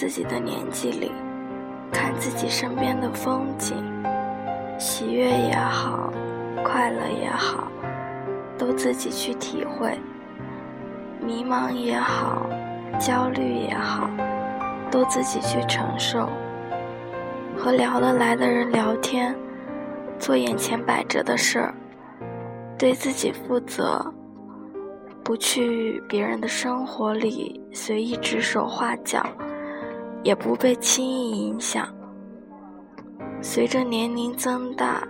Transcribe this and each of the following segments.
自己的年纪里，看自己身边的风景，喜悦也好，快乐也好，都自己去体会；迷茫也好，焦虑也好，都自己去承受。和聊得来的人聊天，做眼前摆着的事儿，对自己负责，不去别人的生活里随意指手画脚，也不被轻易影响。随着年龄增大，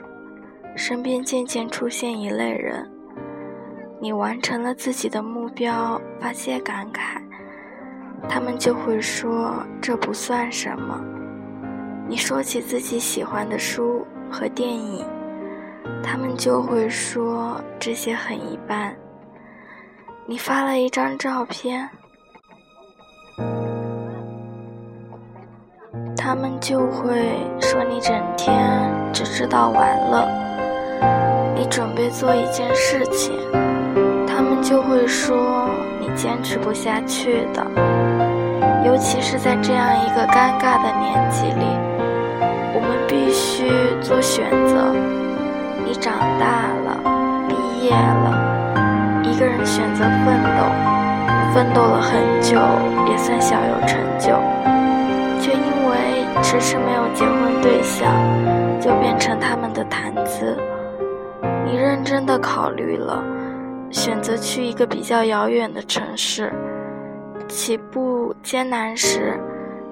身边渐渐出现一类人，你完成了自己的目标，发些感慨，他们就会说这不算什么。你说起自己喜欢的书和电影，他们就会说这些很一般。你发了一张照片，他们就会说你整天只知道玩乐。你准备做一件事情，他们就会说你坚持不下去的。尤其是在这样一个尴尬的年纪里。我们必须做选择。你长大了，毕业了，一个人选择奋斗，奋斗了很久，也算小有成就，却因为迟迟没有结婚对象，就变成他们的谈资。你认真的考虑了，选择去一个比较遥远的城市，起步艰难时，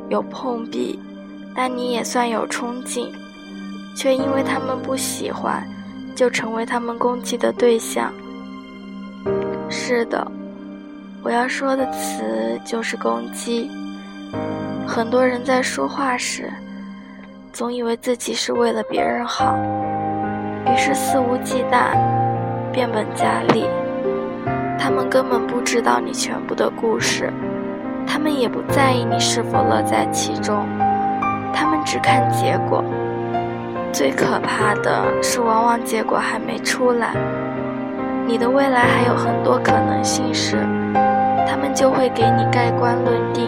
有碰壁。但你也算有冲劲，却因为他们不喜欢，就成为他们攻击的对象。是的，我要说的词就是攻击。很多人在说话时，总以为自己是为了别人好，于是肆无忌惮，变本加厉。他们根本不知道你全部的故事，他们也不在意你是否乐在其中。他们只看结果，最可怕的是，往往结果还没出来，你的未来还有很多可能性时，他们就会给你盖棺论定。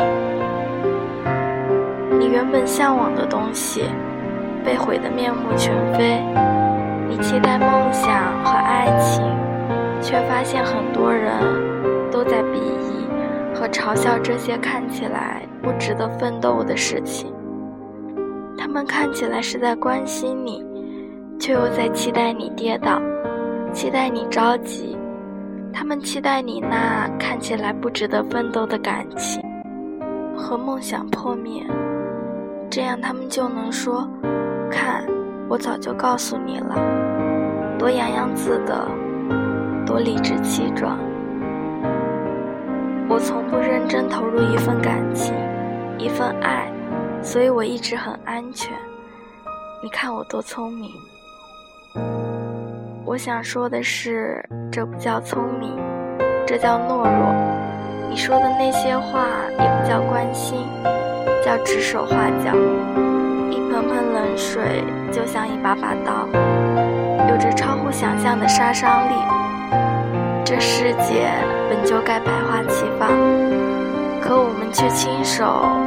原本向往的东西，被毁得面目全非；你期待梦想和爱情，却发现很多人都在鄙夷和嘲笑这些看起来不值得奋斗的事情。他们看起来是在关心你，却又在期待你跌倒，期待你着急。他们期待你那看起来不值得奋斗的感情和梦想破灭，这样他们就能说：“看，我早就告诉你了。”多洋洋自得，多理直气壮。我从不认真投入一份感情，一份爱。所以我一直很安全。你看我多聪明。我想说的是，这不叫聪明，这叫懦弱。你说的那些话也不叫关心，叫指手画脚。一盆盆冷水就像一把把刀，有着超乎想象的杀伤力。这世界本就该百花齐放。可我们却亲手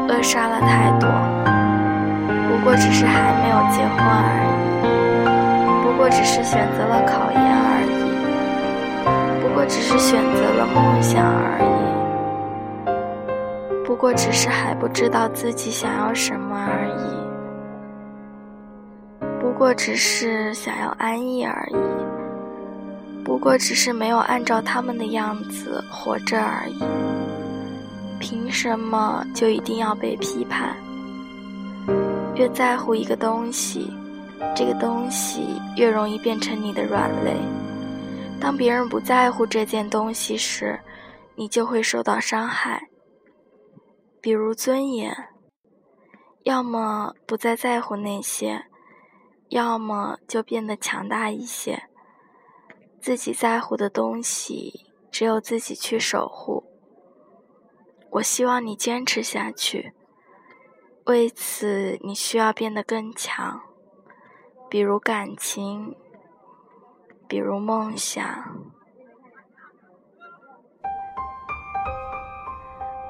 扼杀了太多，不过只是还没有结婚而已，不过只是选择了考研而已，不过只是选择了梦想而已，过只是还不知道自己想要什么而已，不过只是想要安逸而已，不过只是没有按照他们的样子活着而已。凭什么就一定要被批判？越在乎一个东西，这个东西越容易变成你的软肋。当别人不在乎这件东西时，你就会受到伤害。比如尊严，要么不再在乎那些，要么就变得强大一些。自己在乎的东西，只有自己去守护。我希望你坚持下去，为此你需要变得更强，比如感情，比如梦想。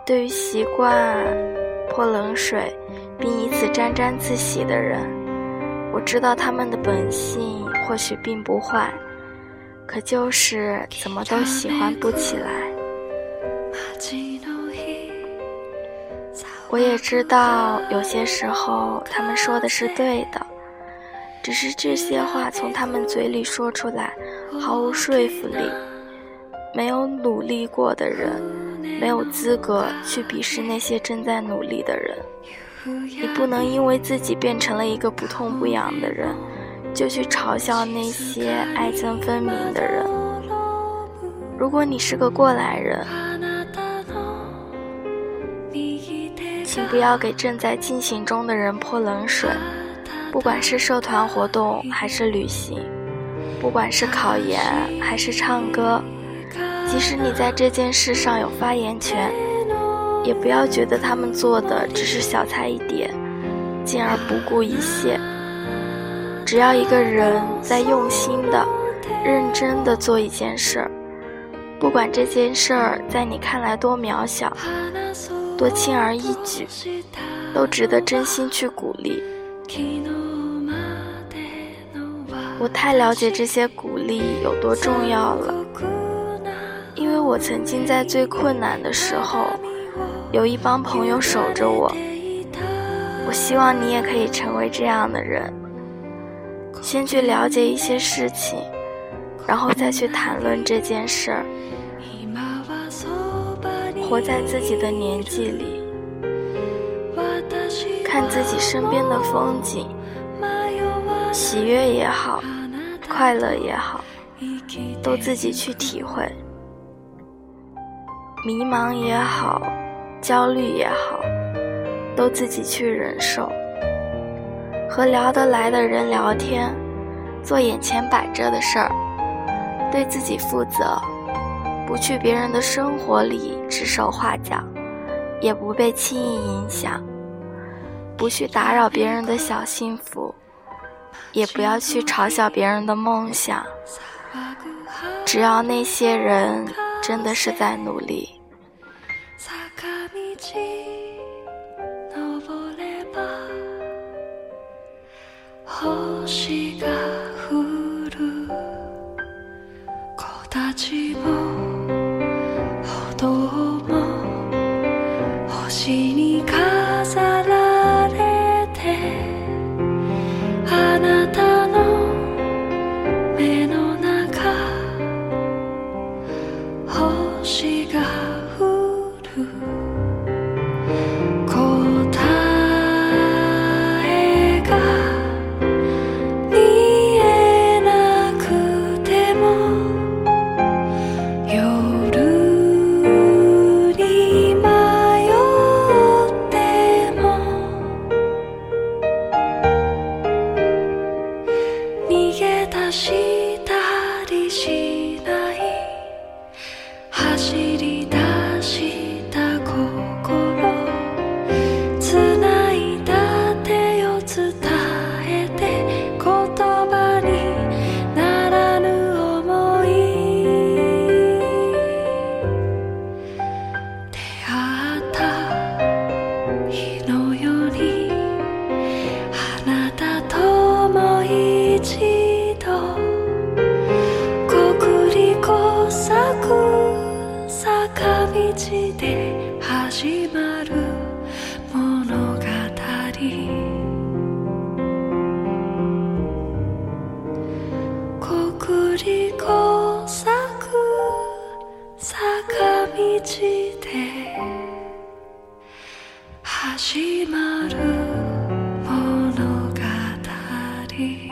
对于习惯，泼冷水，并以此沾沾自喜的人，我知道他们的本性或许并不坏，可就是怎么都喜欢不起来。我也知道有些时候他们说的是对的，只是这些话从他们嘴里说出来毫无说服力。没有努力过的人，没有资格去鄙视那些正在努力的人。你不能因为自己变成了一个不痛不痒的人，就去嘲笑那些爱憎分明的人。如果你是个过来人，请不要给正在进行中的人泼冷水。不管是社团活动还是旅行，不管是考研还是唱歌。即使你在这件事上有发言权，也不要觉得他们做的只是小菜一碟，进而不顾一切。只要一个人在用心的、认真的做一件事儿，不管这件事儿在你看来多渺小、多轻而易举，都值得真心去鼓励。我太了解这些鼓励有多重要了。因为我曾经在最困难的时候，有一帮朋友守着我。我希望你也可以成为这样的人，先去了解一些事情，然后再去谈论这件事儿。活在自己的年纪里，看自己身边的风景，喜悦也好，快乐也好，都自己去体会。迷茫也好，焦虑也好，都自己去忍受。和聊得来的人聊天，做眼前摆着的事儿，对自己负责，不去别人的生活里指手画脚，也不被轻易影响，不去打扰别人的小幸福，也不要去嘲笑别人的梦想。只要那些人。真的是在努力。记 beauty.